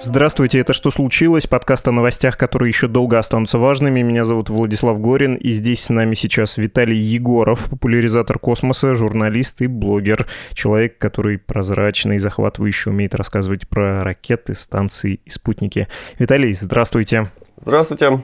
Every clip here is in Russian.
Здравствуйте, это «Что случилось?» Подкаст о новостях, которые еще долго останутся важными. Меня зовут Владислав Горин, и здесь с нами сейчас Виталий Егоров, популяризатор космоса, журналист и блогер. Человек, который прозрачно и захватывающе умеет рассказывать про ракеты, станции и спутники. Виталий, здравствуйте. Здравствуйте.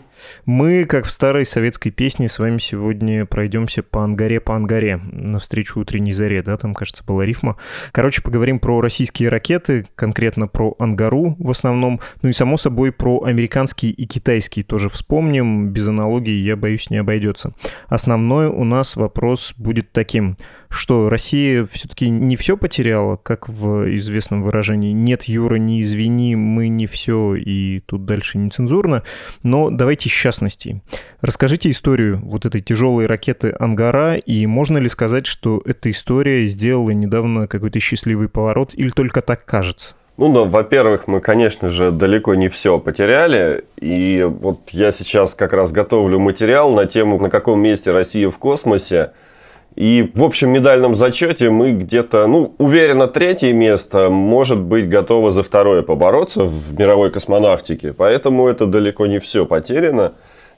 Мы, как в старой советской песне, с вами сегодня пройдемся по ангаре по ангаре, навстречу утренней заре, да, там, кажется, была рифма. Короче, поговорим про российские ракеты, конкретно про ангару в основном, ну и, само собой, про американские и китайские тоже вспомним, без аналогии, я боюсь, не обойдется. Основной у нас вопрос будет таким, что Россия все-таки не все потеряла, как в известном выражении «нет, Юра, не извини, мы не все», и тут дальше нецензурно, но давайте частностей. Расскажите историю вот этой тяжелой ракеты «Ангара», и можно ли сказать, что эта история сделала недавно какой-то счастливый поворот, или только так кажется? Ну, да, во-первых, мы, конечно же, далеко не все потеряли. И вот я сейчас как раз готовлю материал на тему, на каком месте Россия в космосе. И в общем медальном зачете мы где-то, ну, уверенно, третье место, может быть, готовы за второе побороться в мировой космонавтике. Поэтому это далеко не все потеряно.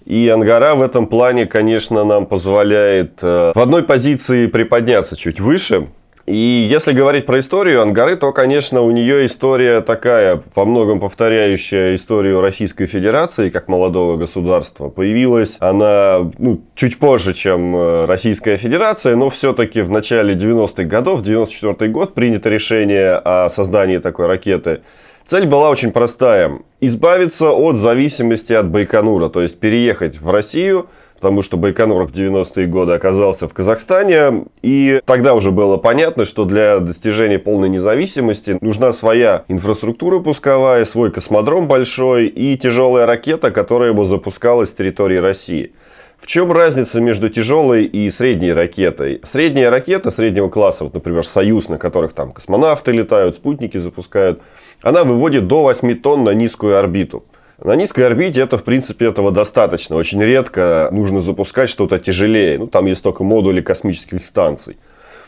И Ангара в этом плане, конечно, нам позволяет э, в одной позиции приподняться чуть выше. И если говорить про историю Ангары, то, конечно, у нее история такая, во многом повторяющая историю Российской Федерации как молодого государства. Появилась она ну, чуть позже, чем э, Российская Федерация, но все-таки в начале 90-х годов, 94 год, принято решение о создании такой ракеты. Цель была очень простая. Избавиться от зависимости от Байконура, то есть переехать в Россию – потому что Байконур в 90-е годы оказался в Казахстане. И тогда уже было понятно, что для достижения полной независимости нужна своя инфраструктура пусковая, свой космодром большой и тяжелая ракета, которая бы запускалась с территории России. В чем разница между тяжелой и средней ракетой? Средняя ракета среднего класса, вот, например, «Союз», на которых там космонавты летают, спутники запускают, она выводит до 8 тонн на низкую орбиту. На низкой орбите это, в принципе, этого достаточно. Очень редко нужно запускать что-то тяжелее. Ну, там есть только модули космических станций.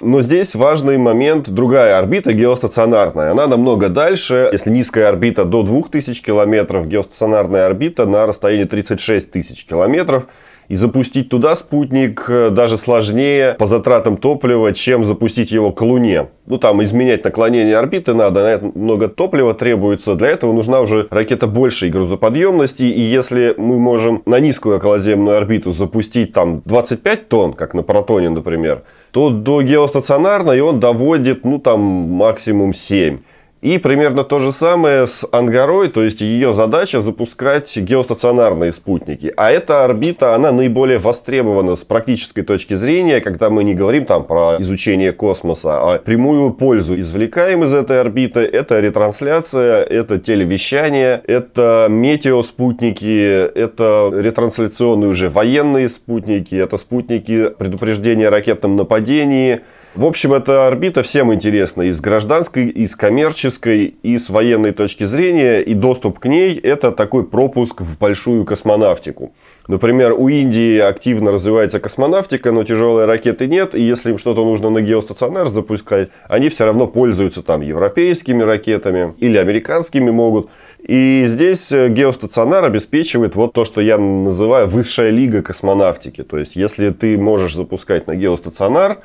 Но здесь важный момент, другая орбита геостационарная. Она намного дальше. Если низкая орбита до 2000 километров, геостационарная орбита на расстоянии 36 тысяч километров. И запустить туда спутник э, даже сложнее по затратам топлива, чем запустить его к Луне. Ну, там изменять наклонение орбиты надо, на это много топлива требуется. Для этого нужна уже ракета большей грузоподъемности. И если мы можем на низкую околоземную орбиту запустить там 25 тонн, как на протоне, например, то до геостационарной он доводит, ну, там максимум 7. И примерно то же самое с Ангарой, то есть ее задача запускать геостационарные спутники. А эта орбита, она наиболее востребована с практической точки зрения, когда мы не говорим там про изучение космоса, а прямую пользу извлекаем из этой орбиты. Это ретрансляция, это телевещание, это метеоспутники, это ретрансляционные уже военные спутники, это спутники предупреждения о ракетном нападении. В общем, эта орбита всем интересна и с гражданской, и с коммерческой и с военной точки зрения, и доступ к ней – это такой пропуск в большую космонавтику. Например, у Индии активно развивается космонавтика, но тяжелой ракеты нет, и если им что-то нужно на геостационар запускать, они все равно пользуются там европейскими ракетами или американскими могут. И здесь э, геостационар обеспечивает вот то, что я называю высшая лига космонавтики. То есть, если ты можешь запускать на геостационар,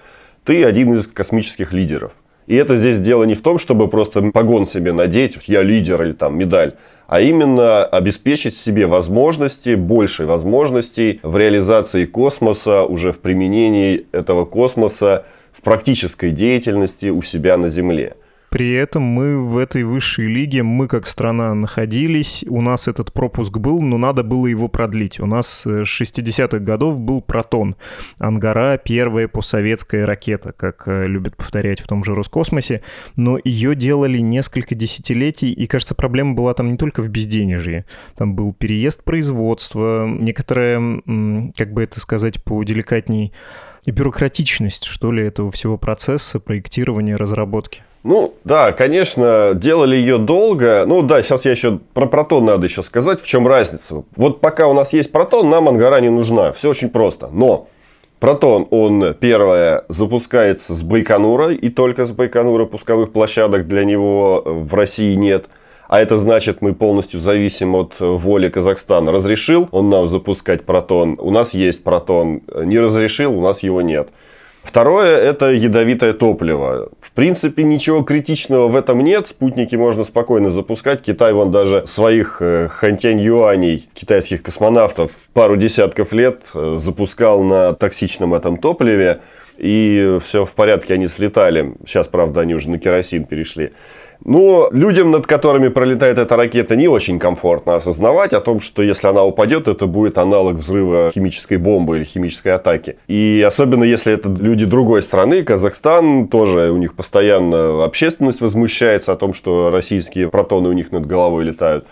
ты один из космических лидеров. И это здесь дело не в том, чтобы просто погон себе надеть, я лидер или там медаль, а именно обеспечить себе возможности, больше возможностей в реализации космоса, уже в применении этого космоса в практической деятельности у себя на Земле. При этом мы в этой высшей лиге, мы как страна находились, у нас этот пропуск был, но надо было его продлить. У нас э, с 60-х годов был «Протон». Ангара — первая постсоветская ракета, как э, любят повторять в том же Роскосмосе, но ее делали несколько десятилетий, и, кажется, проблема была там не только в безденежье. Там был переезд производства, некоторая, как бы это сказать поделикатней, бюрократичность, что ли, этого всего процесса проектирования, разработки. Ну, да, конечно, делали ее долго. Ну, да, сейчас я еще про протон надо еще сказать, в чем разница. Вот пока у нас есть протон, нам ангара не нужна. Все очень просто. Но протон, он, первое, запускается с Байконура, и только с Байконура пусковых площадок для него в России нет – а это значит, мы полностью зависим от воли Казахстана. Разрешил он нам запускать протон, у нас есть протон. Не разрешил, у нас его нет. Второе – это ядовитое топливо. В принципе, ничего критичного в этом нет. Спутники можно спокойно запускать. Китай вон даже своих э, хантянь-юаней, китайских космонавтов, пару десятков лет э, запускал на токсичном этом топливе и все в порядке, они слетали. Сейчас, правда, они уже на керосин перешли. Но людям, над которыми пролетает эта ракета, не очень комфортно осознавать о том, что если она упадет, это будет аналог взрыва химической бомбы или химической атаки. И особенно если это люди другой страны, Казахстан, тоже у них постоянно общественность возмущается о том, что российские протоны у них над головой летают.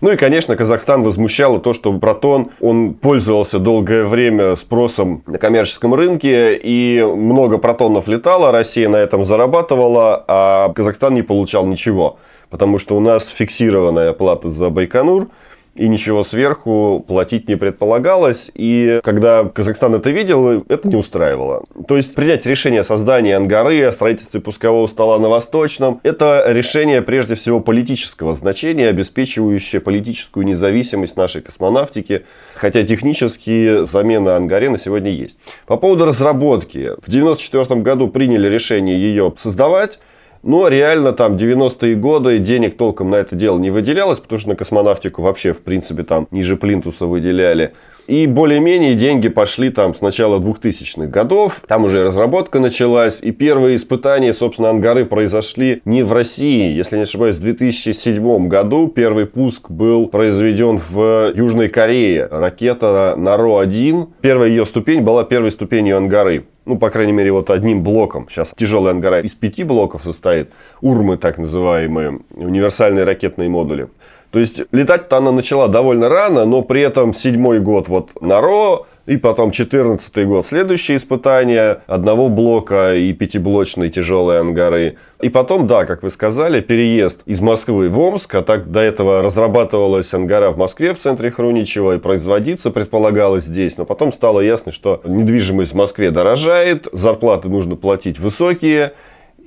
Ну и, конечно, Казахстан возмущало то, что Протон, он пользовался долгое время спросом на коммерческом рынке, и много протонов летало, Россия на этом зарабатывала, а Казахстан не получал ничего, потому что у нас фиксированная плата за Байконур – и ничего сверху платить не предполагалось. И когда Казахстан это видел, это не устраивало. То есть принять решение о создании ангары, о строительстве пускового стола на Восточном, это решение прежде всего политического значения, обеспечивающее политическую независимость нашей космонавтики, хотя технически замена ангаре на сегодня есть. По поводу разработки. В 1994 году приняли решение ее создавать. Но реально там 90-е годы денег толком на это дело не выделялось, потому что на космонавтику вообще, в принципе, там ниже плинтуса выделяли. И более-менее деньги пошли там с начала 2000-х годов. Там уже разработка началась. И первые испытания, собственно, ангары произошли не в России. Если не ошибаюсь, в 2007 году первый пуск был произведен в Южной Корее. Ракета Наро-1. Первая ее ступень была первой ступенью ангары ну, по крайней мере, вот одним блоком. Сейчас тяжелая ангара из пяти блоков состоит. Урмы, так называемые, универсальные ракетные модули. То есть, летать-то она начала довольно рано, но при этом седьмой год вот НАРО, и потом 14 год следующее испытание одного блока и пятиблочной тяжелой ангары. И потом, да, как вы сказали, переезд из Москвы в Омск, а так до этого разрабатывалась ангара в Москве в центре Хруничева и производиться предполагалось здесь. Но потом стало ясно, что недвижимость в Москве дорожает, зарплаты нужно платить высокие,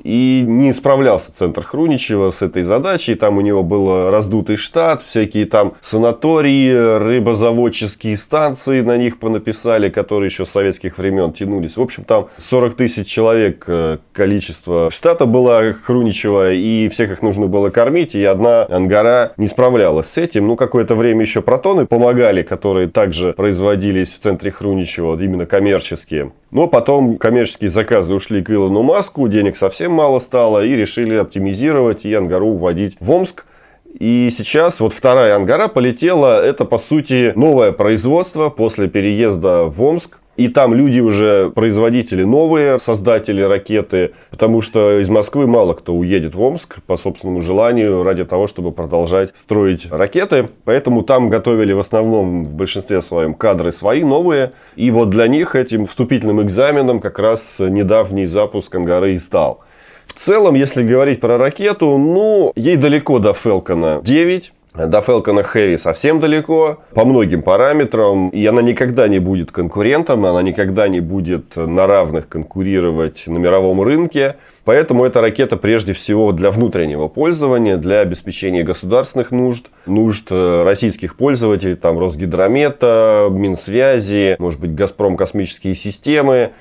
и не справлялся центр Хруничева с этой задачей. Там у него был раздутый штат, всякие там санатории, рыбозаводческие станции на них понаписали, которые еще с советских времен тянулись. В общем, там 40 тысяч человек э, количество штата было Хруничева, и всех их нужно было кормить, и одна ангара не справлялась с этим. Ну, какое-то время еще протоны помогали, которые также производились в центре Хруничева, именно коммерческие. Но потом коммерческие заказы ушли к Илону Маску, денег совсем мало стало, и решили оптимизировать и Ангару уводить в Омск. И сейчас вот вторая Ангара полетела. Это, по сути, новое производство после переезда в Омск. И там люди уже, производители новые, создатели ракеты, потому что из Москвы мало кто уедет в Омск по собственному желанию ради того, чтобы продолжать строить ракеты. Поэтому там готовили в основном в большинстве своем кадры свои новые. И вот для них этим вступительным экзаменом как раз недавний запуск Ангары и стал. В целом, если говорить про ракету, ну, ей далеко до Falcon 9. До Falcon Heavy совсем далеко по многим параметрам, и она никогда не будет конкурентом, она никогда не будет на равных конкурировать на мировом рынке. Поэтому эта ракета прежде всего для внутреннего пользования, для обеспечения государственных нужд, нужд э, российских пользователей, там Росгидромета, Минсвязи, может быть, Газпром космические системы.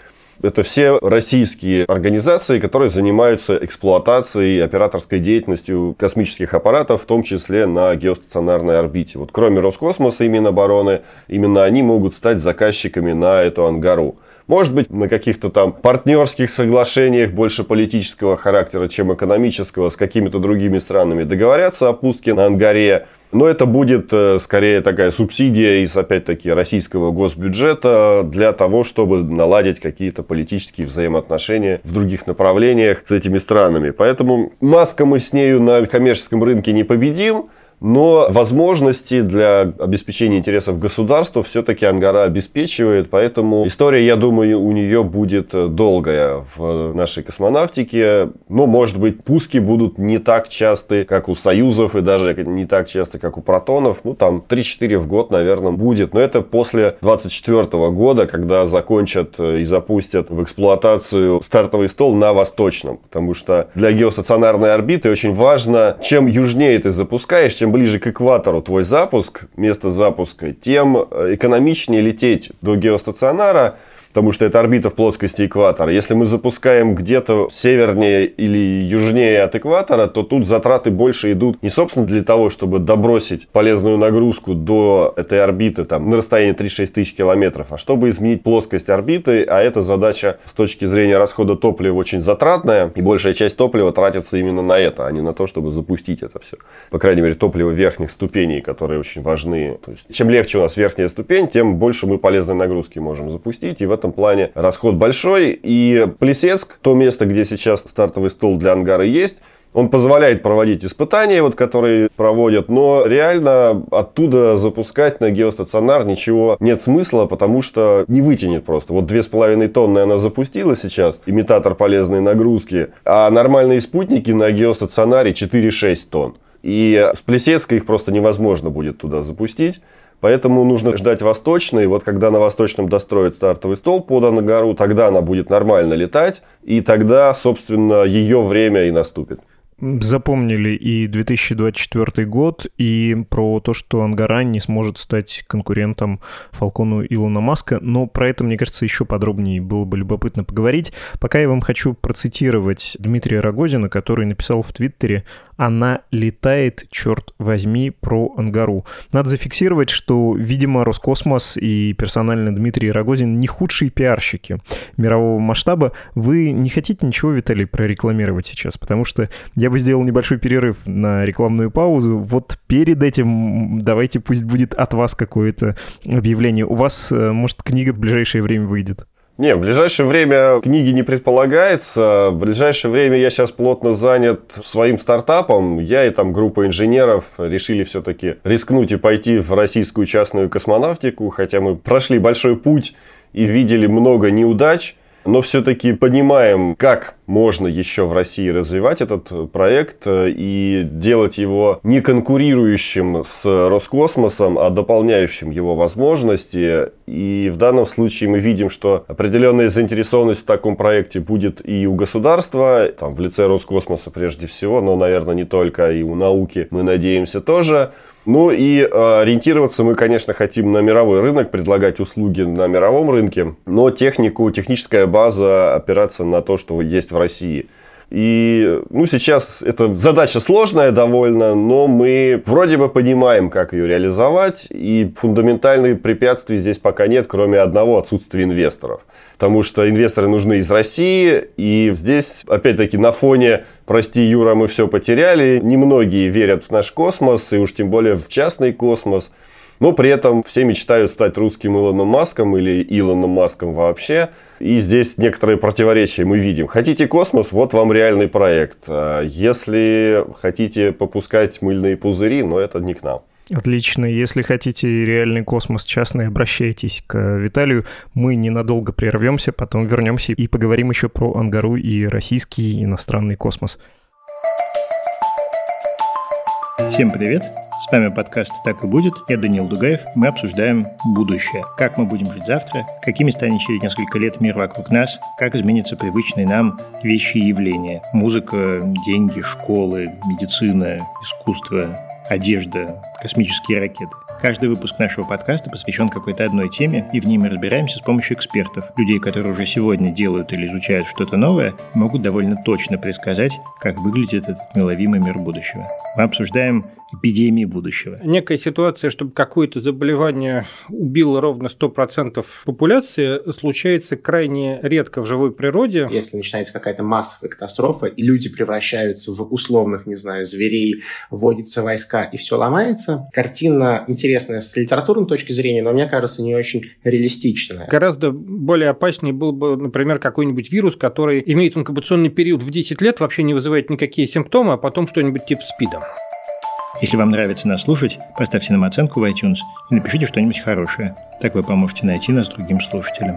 Это все российские организации, которые занимаются эксплуатацией, операторской деятельностью космических аппаратов, в том числе на геостационарной орбите. Вот кроме Роскосмоса и Минобороны, именно они могут стать заказчиками на эту ангару. Может быть, на каких-то там партнерских соглашениях больше политического характера, чем экономического, с какими-то другими странами договорятся о пуске на ангаре. Но это будет э, скорее такая субсидия из, опять-таки, российского госбюджета для того, чтобы наладить какие-то политические взаимоотношения в других направлениях с этими странами. Поэтому Маска мы с нею на коммерческом рынке не победим, но возможности для обеспечения интересов государства все-таки Ангара обеспечивает, поэтому история, я думаю, у нее будет долгая в нашей космонавтике, но, может быть, пуски будут не так часты, как у Союзов, и даже не так часто, как у Протонов, ну, там 3-4 в год, наверное, будет, но это после 24 года, когда закончат и запустят в эксплуатацию стартовый стол на Восточном, потому что для геостационарной орбиты очень важно, чем южнее ты запускаешь, чем ближе к экватору твой запуск, место запуска, тем экономичнее лететь до геостационара, потому что это орбита в плоскости экватора. Если мы запускаем где-то севернее или южнее от экватора, то тут затраты больше идут не, собственно, для того, чтобы добросить полезную нагрузку до этой орбиты там, на расстоянии 3-6 тысяч километров, а чтобы изменить плоскость орбиты, а эта задача с точки зрения расхода топлива очень затратная, и большая часть топлива тратится именно на это, а не на то, чтобы запустить это все. По крайней мере, топливо верхних ступеней, которые очень важны. То есть, чем легче у нас верхняя ступень, тем больше мы полезной нагрузки можем запустить, и в этом плане расход большой. И Плесецк, то место, где сейчас стартовый стол для ангара есть, он позволяет проводить испытания, вот, которые проводят, но реально оттуда запускать на геостационар ничего нет смысла, потому что не вытянет просто. Вот 2,5 тонны она запустила сейчас, имитатор полезной нагрузки, а нормальные спутники на геостационаре 4-6 тонн. И с Плесецка их просто невозможно будет туда запустить. Поэтому нужно ждать восточной. Вот когда на восточном достроят стартовый стол под на гору, тогда она будет нормально летать. И тогда, собственно, ее время и наступит запомнили и 2024 год, и про то, что Ангарань не сможет стать конкурентом Фалкону Илона Маска, но про это, мне кажется, еще подробнее было бы любопытно поговорить. Пока я вам хочу процитировать Дмитрия Рогозина, который написал в Твиттере она летает, черт возьми, про Ангару. Надо зафиксировать, что, видимо, Роскосмос и персонально Дмитрий Рогозин не худшие пиарщики мирового масштаба. Вы не хотите ничего, Виталий, прорекламировать сейчас? Потому что я бы сделал небольшой перерыв на рекламную паузу. Вот перед этим давайте пусть будет от вас какое-то объявление. У вас, э, может, книга в ближайшее время выйдет? Не, в ближайшее время книги не предполагается. В ближайшее время я сейчас плотно занят своим стартапом. Я и там группа инженеров решили все-таки рискнуть и пойти в российскую частную космонавтику, хотя мы прошли большой путь и видели много неудач но все-таки понимаем, как можно еще в России развивать этот проект э, и делать его не конкурирующим с Роскосмосом, а дополняющим его возможности. И в данном случае мы видим, что определенная заинтересованность в таком проекте будет и у государства, там, в лице Роскосмоса прежде всего, но, наверное, не только, и у науки, мы надеемся, тоже. Ну и э, ориентироваться мы, конечно, хотим на мировой рынок, предлагать услуги на мировом рынке, но технику, техническая база опираться на то, что есть в России. И ну, сейчас эта задача сложная довольно, но мы вроде бы понимаем, как ее реализовать. И фундаментальных препятствий здесь пока нет, кроме одного отсутствия инвесторов. Потому что инвесторы нужны из России. И здесь, опять-таки, на фоне «Прости, Юра, мы все потеряли», немногие верят в наш космос, и уж тем более в частный космос. Но при этом все мечтают стать русским Илоном Маском или Илоном Маском вообще. И здесь некоторые противоречия мы видим. Хотите космос, вот вам реальный проект. А если хотите попускать мыльные пузыри, но это не к нам. Отлично. Если хотите реальный космос частный, обращайтесь к Виталию. Мы ненадолго прервемся, потом вернемся и поговорим еще про Ангару и российский иностранный космос. Всем привет! С вами подкаст «Так и будет». Я Даниил Дугаев. Мы обсуждаем будущее. Как мы будем жить завтра, какими станет через несколько лет мир вокруг нас, как изменятся привычные нам вещи и явления. Музыка, деньги, школы, медицина, искусство, одежда, космические ракеты. Каждый выпуск нашего подкаста посвящен какой-то одной теме, и в ней мы разбираемся с помощью экспертов. Людей, которые уже сегодня делают или изучают что-то новое, могут довольно точно предсказать, как выглядит этот неловимый мир будущего. Мы обсуждаем эпидемии будущего. Некая ситуация, чтобы какое-то заболевание убило ровно 100% популяции, случается крайне редко в живой природе. Если начинается какая-то массовая катастрофа, и люди превращаются в условных, не знаю, зверей, вводятся войска, и все ломается, картина интересная с литературной точки зрения, но мне кажется, не очень реалистичная. Гораздо более опаснее был бы, например, какой-нибудь вирус, который имеет инкубационный период в 10 лет, вообще не вызывает никакие симптомы, а потом что-нибудь типа СПИДа. Если вам нравится нас слушать, поставьте нам оценку в iTunes и напишите что-нибудь хорошее. Так вы поможете найти нас другим слушателям.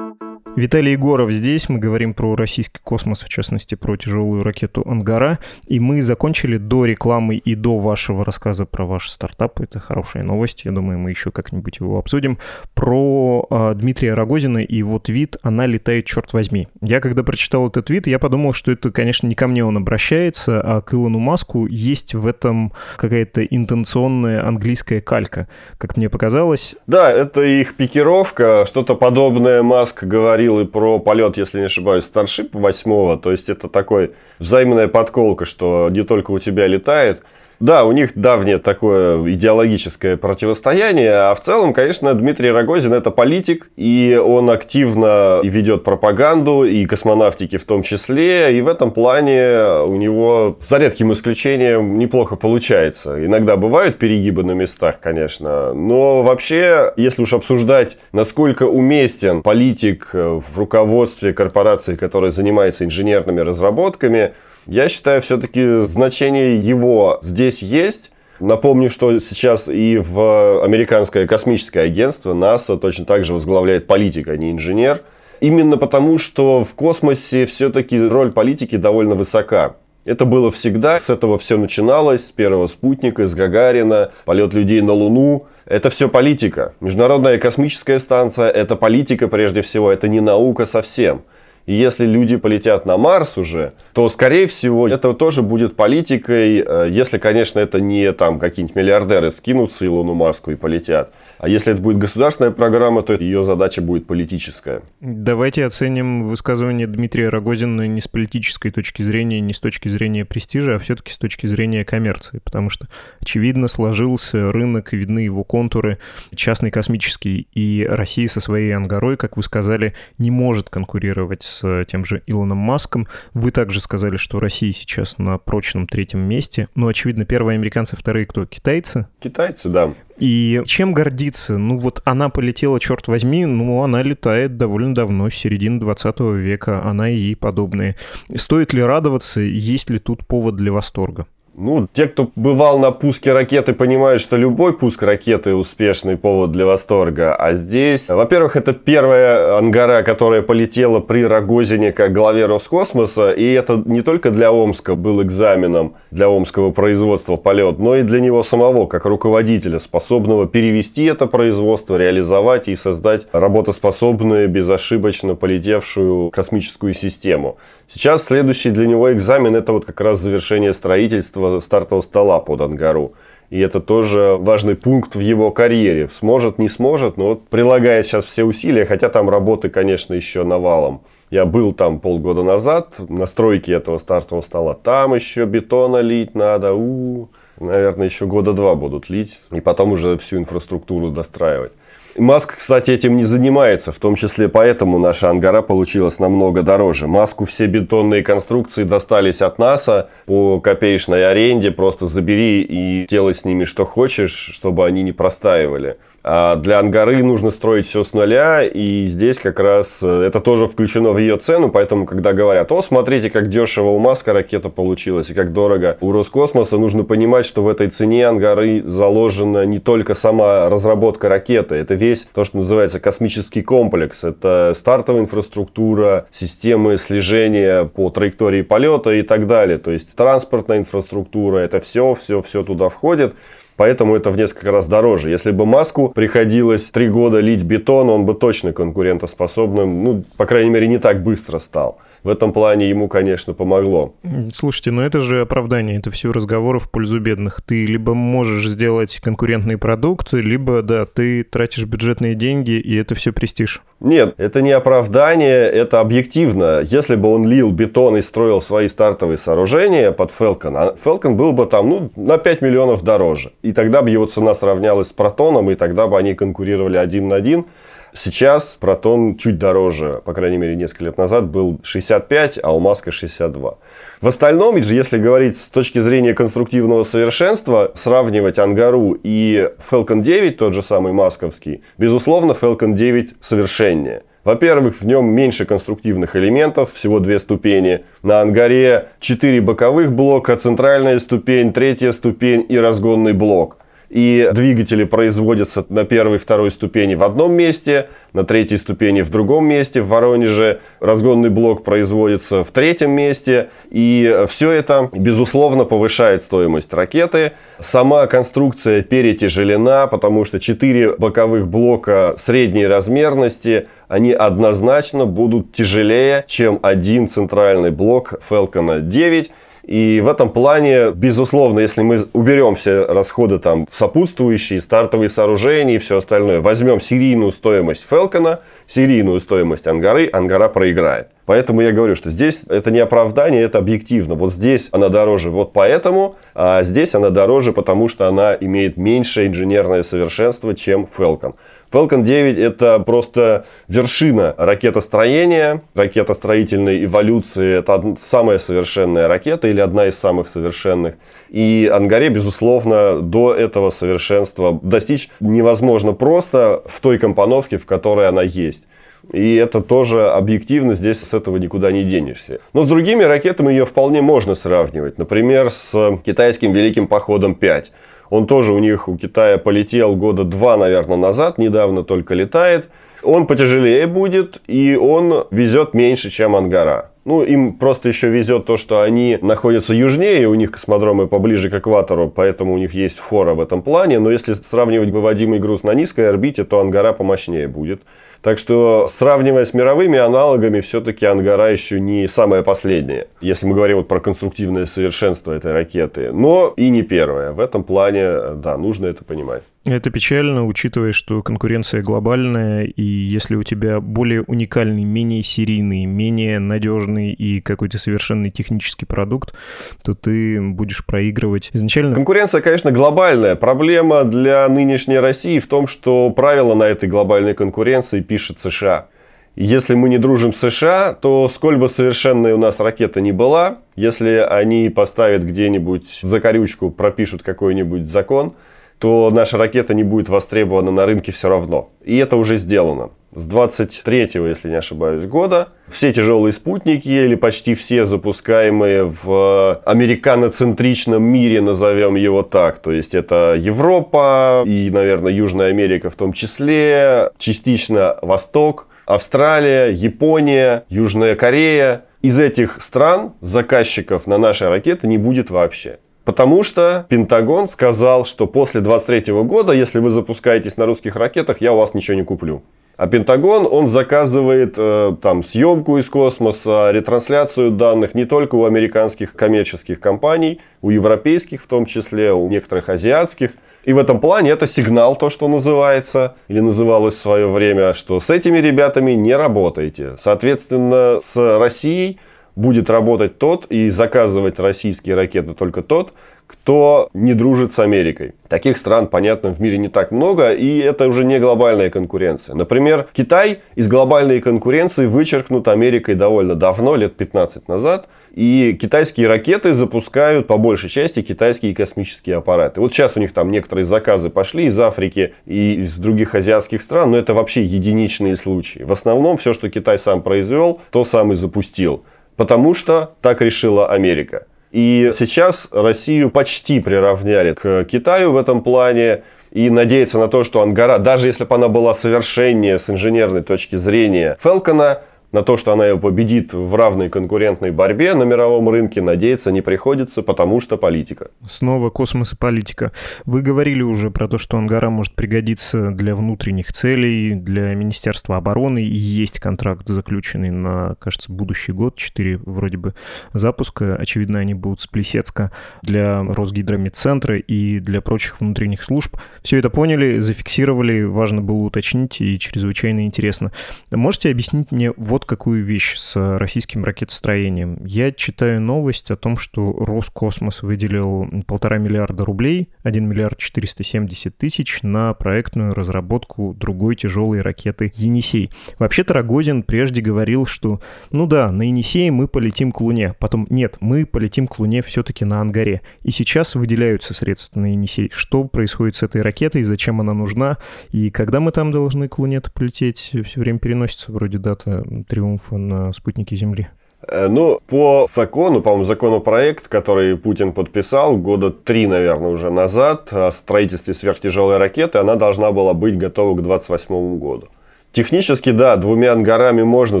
Виталий Егоров здесь. Мы говорим про российский космос, в частности, про тяжелую ракету «Ангара». И мы закончили до рекламы и до вашего рассказа про ваш стартап. Это хорошая новость. Я думаю, мы еще как-нибудь его обсудим. Про э, Дмитрия Рогозина и его твит «Она летает, черт возьми». Я когда прочитал этот твит, я подумал, что это, конечно, не ко мне он обращается, а к Илону Маску. Есть в этом какая-то интенционная английская калька, как мне показалось. Да, это их пикировка. Что-то подобное Маск говорит говорил и про полет, если не ошибаюсь, Starship 8. То есть это такой взаимная подколка, что не только у тебя летает, да, у них давнее такое идеологическое противостояние, а в целом, конечно, Дмитрий Рогозин это политик, и он активно ведет пропаганду, и космонавтики в том числе, и в этом плане у него, за редким исключением, неплохо получается. Иногда бывают перегибы на местах, конечно, но вообще, если уж обсуждать, насколько уместен политик в руководстве корпорации, которая занимается инженерными разработками, я считаю, все-таки значение его здесь есть. Напомню, что сейчас и в американское космическое агентство НАСА точно так же возглавляет политик, а не инженер. Именно потому, что в космосе все-таки роль политики довольно высока. Это было всегда, с этого все начиналось, с первого спутника, с Гагарина, полет людей на Луну. Это все политика. Международная космическая станция – это политика прежде всего, это не наука совсем. И если люди полетят на Марс уже, то, скорее всего, это тоже будет политикой, э, если, конечно, это не там какие-нибудь миллиардеры скинутся Илону Маску и полетят. А если это будет государственная программа, то ее задача будет политическая. Давайте оценим высказывание Дмитрия Рогозина не с политической точки зрения, не с точки зрения престижа, а все-таки с точки зрения коммерции. Потому что, очевидно, сложился рынок, видны его контуры, частный космический. И Россия со своей ангарой, как вы сказали, не может конкурировать с тем же Илоном Маском. Вы также сказали, что Россия сейчас на прочном третьем месте. Но, очевидно, первые американцы, вторые кто? Китайцы? Китайцы, да. И чем гордиться? Ну вот она полетела, черт возьми, ну она летает довольно давно, с середины 20 века, она и ей подобные. Стоит ли радоваться, есть ли тут повод для восторга? Ну, те, кто бывал на пуске ракеты, понимают, что любой пуск ракеты успешный повод для восторга. А здесь, во-первых, это первая ангара, которая полетела при Рогозине как главе Роскосмоса. И это не только для Омска был экзаменом для омского производства полет, но и для него самого, как руководителя, способного перевести это производство, реализовать и создать работоспособную, безошибочно полетевшую космическую систему. Сейчас следующий для него экзамен – это вот как раз завершение строительства стартового, стартового стола под Ангару. И это тоже важный пункт в его карьере. Сможет, не сможет, но вот прилагает сейчас все усилия, хотя там работы, конечно, еще навалом. Я был там полгода назад на стройке этого стартового стола. Там еще бетона лить надо. У-у-у. Наверное, еще года два будут лить. И потом уже всю инфраструктуру достраивать. Маск, кстати, этим не занимается, в том числе поэтому наша Ангара получилась намного дороже. Маску все бетонные конструкции достались от НАСА по копеечной аренде, просто забери и делай с ними что хочешь, чтобы они не простаивали. А для Ангары нужно строить все с нуля, и здесь как раз э, это тоже включено в ее цену, поэтому когда говорят, о, смотрите, как дешево у Маска ракета получилась и как дорого у Роскосмоса, нужно понимать, что в этой цене Ангары заложена не только сама разработка ракеты, это весь то, что называется космический комплекс. Это стартовая инфраструктура, системы слежения по траектории полета и так далее. То есть транспортная инфраструктура, это все, все, все туда входит. Поэтому это в несколько раз дороже. Если бы Маску приходилось три года лить бетон, он бы точно конкурентоспособным, ну, по крайней мере, не так быстро стал в этом плане ему, конечно, помогло. Слушайте, но это же оправдание, это все разговоры в пользу бедных. Ты либо можешь сделать конкурентный продукт, либо, да, ты тратишь бюджетные деньги, и это все престиж. Нет, это не оправдание, это объективно. Если бы он лил бетон и строил свои стартовые сооружения под Falcon, а Falcon был бы там, ну, на 5 миллионов дороже. И тогда бы его цена сравнялась с Протоном, и тогда бы они конкурировали один на один. Сейчас протон чуть дороже, по крайней мере, несколько лет назад был 65, а у Маска 62. В остальном, если говорить с точки зрения конструктивного совершенства, сравнивать Ангару и Falcon 9, тот же самый масковский, безусловно, Falcon 9 совершеннее. Во-первых, в нем меньше конструктивных элементов, всего две ступени. На ангаре четыре боковых блока, центральная ступень, третья ступень и разгонный блок и двигатели производятся на первой и второй ступени в одном месте, на третьей ступени в другом месте, в Воронеже разгонный блок производится в третьем месте, и все это, безусловно, повышает стоимость ракеты. Сама конструкция перетяжелена, потому что четыре боковых блока средней размерности, они однозначно будут тяжелее, чем один центральный блок Falcon 9, и в этом плане, безусловно, если мы уберем все расходы там сопутствующие, стартовые сооружения и все остальное, возьмем серийную стоимость Фелкона, серийную стоимость Ангары, Ангара проиграет. Поэтому я говорю, что здесь это не оправдание, это объективно. Вот здесь она дороже вот поэтому, а здесь она дороже, потому что она имеет меньшее инженерное совершенство, чем Falcon. Falcon 9 это просто вершина ракетостроения, ракетостроительной эволюции. Это самая совершенная ракета или одна из самых совершенных. И Ангаре, безусловно, до этого совершенства достичь невозможно просто в той компоновке, в которой она есть. И это тоже объективно, здесь с этого никуда не денешься. Но с другими ракетами ее вполне можно сравнивать. Например, с китайским Великим походом 5. Он тоже у них, у Китая полетел года два, наверное, назад, недавно только летает. Он потяжелее будет, и он везет меньше, чем Ангара. Ну, им просто еще везет то, что они находятся южнее, у них космодромы поближе к экватору, поэтому у них есть фора в этом плане. Но если сравнивать выводимый груз на низкой орбите, то Ангара помощнее будет. Так что, сравнивая с мировыми аналогами, все-таки Ангара еще не самое последнее. Если мы говорим вот про конструктивное совершенство этой ракеты. Но и не первое. В этом плане, да, нужно это понимать. Это печально, учитывая, что конкуренция глобальная, и если у тебя более уникальный, менее серийный, менее надежный и какой-то совершенный технический продукт, то ты будешь проигрывать изначально. Конкуренция, конечно, глобальная. Проблема для нынешней России в том, что правила на этой глобальной конкуренции пишет США. Если мы не дружим с США, то сколь бы совершенная у нас ракета не была, если они поставят где-нибудь закорючку, пропишут какой-нибудь закон – то наша ракета не будет востребована на рынке все равно. И это уже сделано. С 23-го, если не ошибаюсь, года все тяжелые спутники, или почти все запускаемые в американоцентричном мире, назовем его так, то есть это Европа и, наверное, Южная Америка в том числе, частично Восток, Австралия, Япония, Южная Корея. Из этих стран заказчиков на наши ракеты не будет вообще. Потому что Пентагон сказал, что после 23 года, если вы запускаетесь на русских ракетах, я у вас ничего не куплю. А Пентагон, он заказывает э, там съемку из космоса, ретрансляцию данных не только у американских коммерческих компаний, у европейских в том числе, у некоторых азиатских. И в этом плане это сигнал, то, что называется, или называлось в свое время, что с этими ребятами не работаете. Соответственно, с Россией будет работать тот и заказывать российские ракеты только тот, кто не дружит с Америкой. Таких стран, понятно, в мире не так много, и это уже не глобальная конкуренция. Например, Китай из глобальной конкуренции вычеркнут Америкой довольно давно, лет 15 назад, и китайские ракеты запускают по большей части китайские космические аппараты. Вот сейчас у них там некоторые заказы пошли из Африки и из других азиатских стран, но это вообще единичные случаи. В основном все, что Китай сам произвел, то сам и запустил. Потому что так решила Америка. И сейчас Россию почти приравняли к Китаю в этом плане. И надеяться на то, что Ангара, даже если бы она была совершеннее с инженерной точки зрения Фелкона, на то, что она его победит в равной конкурентной борьбе на мировом рынке, надеяться не приходится, потому что политика. Снова космос и политика. Вы говорили уже про то, что Ангара может пригодиться для внутренних целей, для Министерства обороны, и есть контракт заключенный на, кажется, будущий год, 4 вроде бы запуска. Очевидно, они будут с Плесецка для Росгидромедцентра и для прочих внутренних служб. Все это поняли, зафиксировали, важно было уточнить и чрезвычайно интересно. Можете объяснить мне вот какую вещь с российским ракетостроением. Я читаю новость о том, что Роскосмос выделил полтора миллиарда рублей, 1 миллиард 470 тысяч на проектную разработку другой тяжелой ракеты «Енисей». Вообще-то Рогозин прежде говорил, что ну да, на «Енисее» мы полетим к Луне. Потом нет, мы полетим к Луне все-таки на «Ангаре». И сейчас выделяются средства на «Енисей». Что происходит с этой ракетой, зачем она нужна, и когда мы там должны к Луне-то полететь, все время переносится вроде дата триумфа на спутнике Земли. Э, ну, по закону, по-моему, законопроект, который Путин подписал года три, наверное, уже назад о строительстве сверхтяжелой ракеты, она должна была быть готова к 2028 году. Технически, да, двумя ангарами можно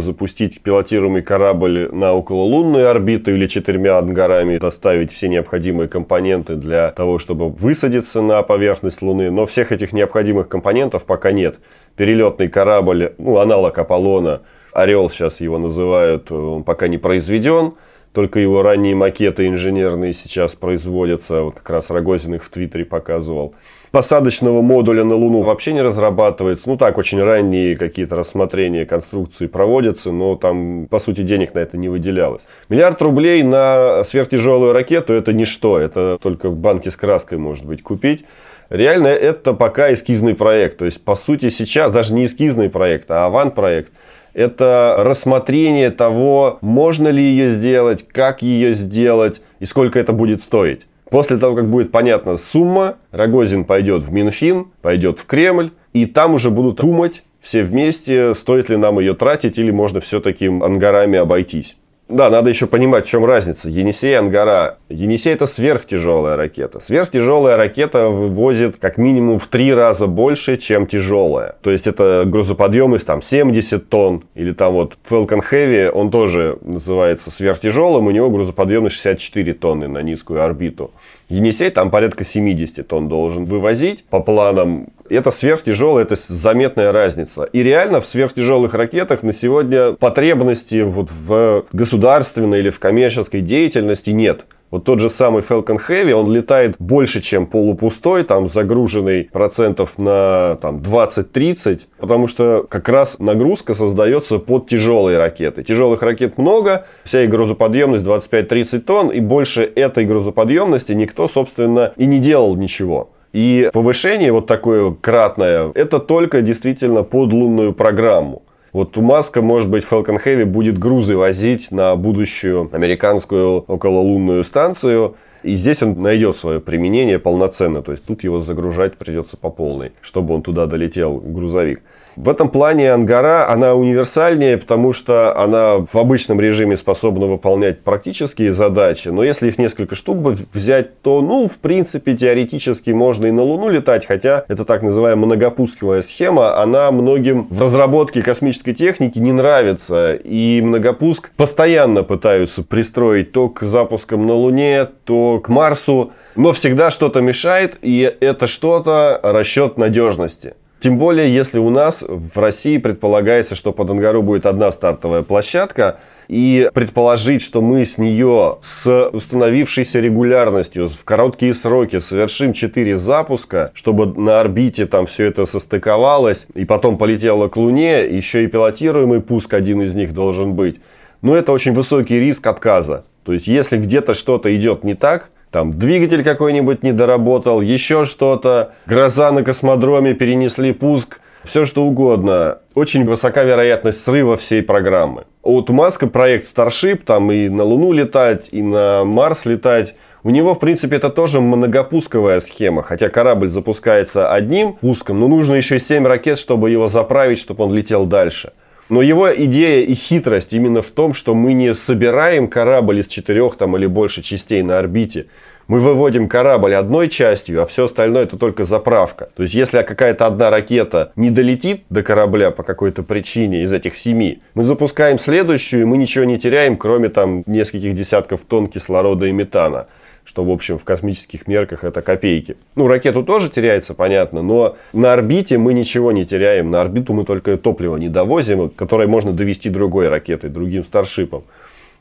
запустить пилотируемый корабль на окололунную орбиту или четырьмя ангарами доставить все необходимые компоненты для того, чтобы высадиться на поверхность Луны. Но всех этих необходимых компонентов пока нет. Перелетный корабль, ну, аналог Аполлона, Орел сейчас его называют, он пока не произведен. Только его ранние макеты инженерные сейчас производятся. Вот как раз Рогозин их в Твиттере показывал. Посадочного модуля на Луну вообще не разрабатывается. Ну так, очень ранние какие-то рассмотрения конструкции проводятся, но там, по сути, денег на это не выделялось. Миллиард рублей на сверхтяжелую ракету – это ничто. Это только в банке с краской, может быть, купить. Реально, это пока эскизный проект. То есть, по сути, сейчас даже не эскизный проект, а аван-проект – это рассмотрение того, можно ли ее сделать, как ее сделать и сколько это будет стоить. После того, как будет понятна сумма, Рогозин пойдет в Минфин, пойдет в Кремль, и там уже будут думать все вместе, стоит ли нам ее тратить или можно все-таки ангарами обойтись. Да, надо еще понимать, в чем разница. Енисей Ангара. Енисей это сверхтяжелая ракета. Сверхтяжелая ракета вывозит как минимум в три раза больше, чем тяжелая. То есть это грузоподъемность там 70 тонн. Или там вот Falcon Heavy, он тоже называется сверхтяжелым. У него грузоподъемность 64 тонны на низкую орбиту. Енисей там порядка 70 тонн должен вывозить по планам это сверхтяжелая, это заметная разница. И реально в сверхтяжелых ракетах на сегодня потребности вот в государственной или в коммерческой деятельности нет. Вот тот же самый Falcon Heavy, он летает больше, чем полупустой, там загруженный процентов на там, 20-30, потому что как раз нагрузка создается под тяжелые ракеты. Тяжелых ракет много, вся их грузоподъемность 25-30 тонн, и больше этой грузоподъемности никто, собственно, и не делал ничего. И повышение вот такое кратное, это только действительно под лунную программу. Вот у Маска, может быть, Falcon Heavy будет грузы возить на будущую американскую окололунную станцию. И здесь он найдет свое применение полноценно. То есть тут его загружать придется по полной, чтобы он туда долетел, грузовик. В этом плане Ангара, она универсальнее, потому что она в обычном режиме способна выполнять практические задачи. Но если их несколько штук взять, то, ну, в принципе, теоретически можно и на Луну летать. Хотя это так называемая многопусковая схема. Она многим в разработке космической техники не нравится. И многопуск постоянно пытаются пристроить то к запускам на Луне, то к Марсу. Но всегда что-то мешает, и это что-то расчет надежности. Тем более, если у нас в России предполагается, что под Ангару будет одна стартовая площадка, и предположить, что мы с нее с установившейся регулярностью в короткие сроки совершим 4 запуска, чтобы на орбите там все это состыковалось и потом полетело к Луне, еще и пилотируемый пуск один из них должен быть. Но это очень высокий риск отказа. То есть, если где-то что-то идет не так, там двигатель какой-нибудь не доработал, еще что-то, гроза на космодроме, перенесли пуск, все что угодно. Очень высока вероятность срыва всей программы. Вот у Маска проект Starship, там и на Луну летать, и на Марс летать. У него, в принципе, это тоже многопусковая схема. Хотя корабль запускается одним пуском, но нужно еще 7 ракет, чтобы его заправить, чтобы он летел дальше. Но его идея и хитрость именно в том, что мы не собираем корабль из четырех там, или больше частей на орбите. Мы выводим корабль одной частью, а все остальное это только заправка. То есть, если какая-то одна ракета не долетит до корабля по какой-то причине из этих семи, мы запускаем следующую, и мы ничего не теряем, кроме там нескольких десятков тонн кислорода и метана что, в общем, в космических мерках это копейки. Ну, ракету тоже теряется, понятно, но на орбите мы ничего не теряем. На орбиту мы только топливо не довозим, которое можно довести другой ракетой, другим старшипом.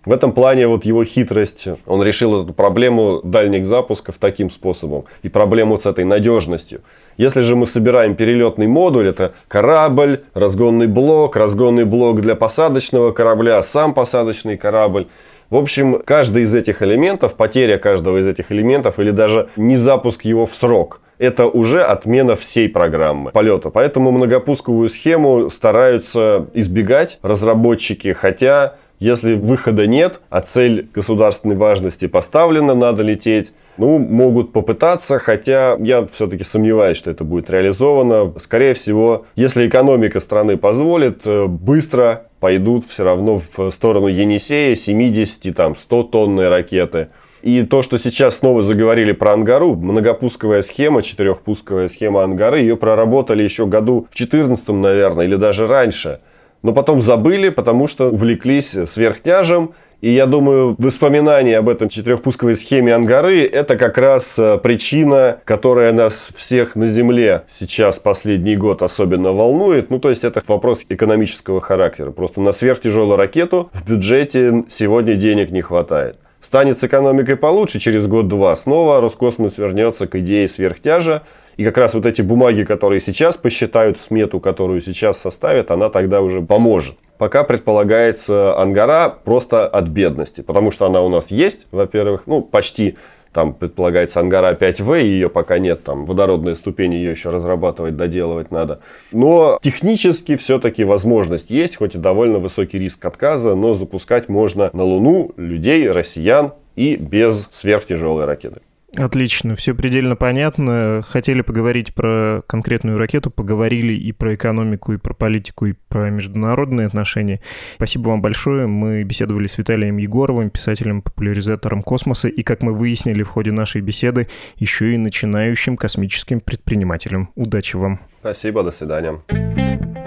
В этом плане вот его хитрость, он решил эту проблему дальних запусков таким способом и проблему с этой надежностью. Если же мы собираем перелетный модуль, это корабль, разгонный блок, разгонный блок для посадочного корабля, сам посадочный корабль, в общем, каждый из этих элементов, потеря каждого из этих элементов или даже не запуск его в срок, это уже отмена всей программы полета. Поэтому многопусковую схему стараются избегать разработчики, хотя если выхода нет, а цель государственной важности поставлена, надо лететь, ну, могут попытаться, хотя я все-таки сомневаюсь, что это будет реализовано. Скорее всего, если экономика страны позволит, э, быстро пойдут все равно в сторону Енисея 70, там, 100 тонные ракеты. И то, что сейчас снова заговорили про Ангару, многопусковая схема, четырехпусковая схема Ангары, ее проработали еще году в 14 наверное, или даже раньше – но потом забыли, потому что увлеклись сверхтяжем. И я думаю, воспоминания об этом четырехпусковой схеме Ангары – это как раз э, причина, которая нас всех на Земле сейчас последний год особенно волнует. Ну, то есть, это вопрос экономического характера. Просто на сверхтяжелую ракету в бюджете сегодня денег не хватает. Станет с экономикой получше через год-два, снова Роскосмос вернется к идее сверхтяжа, и как раз вот эти бумаги, которые сейчас посчитают смету, которую сейчас составят, она тогда уже поможет. Пока предполагается ангара просто от бедности, потому что она у нас есть, во-первых, ну почти там предполагается Ангара 5В, ее пока нет, там водородные ступени ее еще разрабатывать, доделывать надо. Но технически все-таки возможность есть, хоть и довольно высокий риск отказа, но запускать можно на Луну людей, россиян и без сверхтяжелой ракеты. Отлично, все предельно понятно. Хотели поговорить про конкретную ракету, поговорили и про экономику, и про политику, и про международные отношения. Спасибо вам большое. Мы беседовали с Виталием Егоровым, писателем, популяризатором космоса, и, как мы выяснили в ходе нашей беседы, еще и начинающим космическим предпринимателем. Удачи вам. Спасибо, до свидания.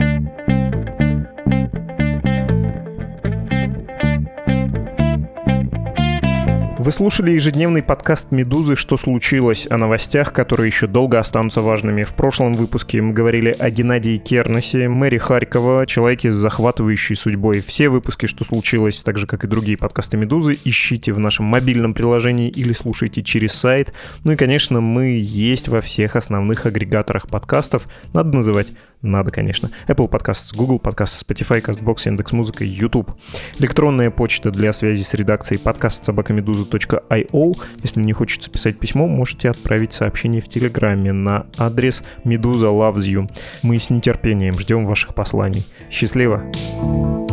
Вы слушали ежедневный подкаст «Медузы. Что случилось?» о новостях, которые еще долго останутся важными. В прошлом выпуске мы говорили о Геннадии Кернесе, мэре Харькова, человеке с захватывающей судьбой. Все выпуски «Что случилось?», так же, как и другие подкасты «Медузы», ищите в нашем мобильном приложении или слушайте через сайт. Ну и, конечно, мы есть во всех основных агрегаторах подкастов. Надо называть надо, конечно. Apple Podcasts, Google Podcasts, Spotify, CastBox, Яндекс.Музыка, YouTube. Электронная почта для связи с редакцией подкаст собакамедуза.io. Если не хочется писать письмо, можете отправить сообщение в Телеграме на адрес Медуза Loves You. Мы с нетерпением ждем ваших посланий. Счастливо! Счастливо!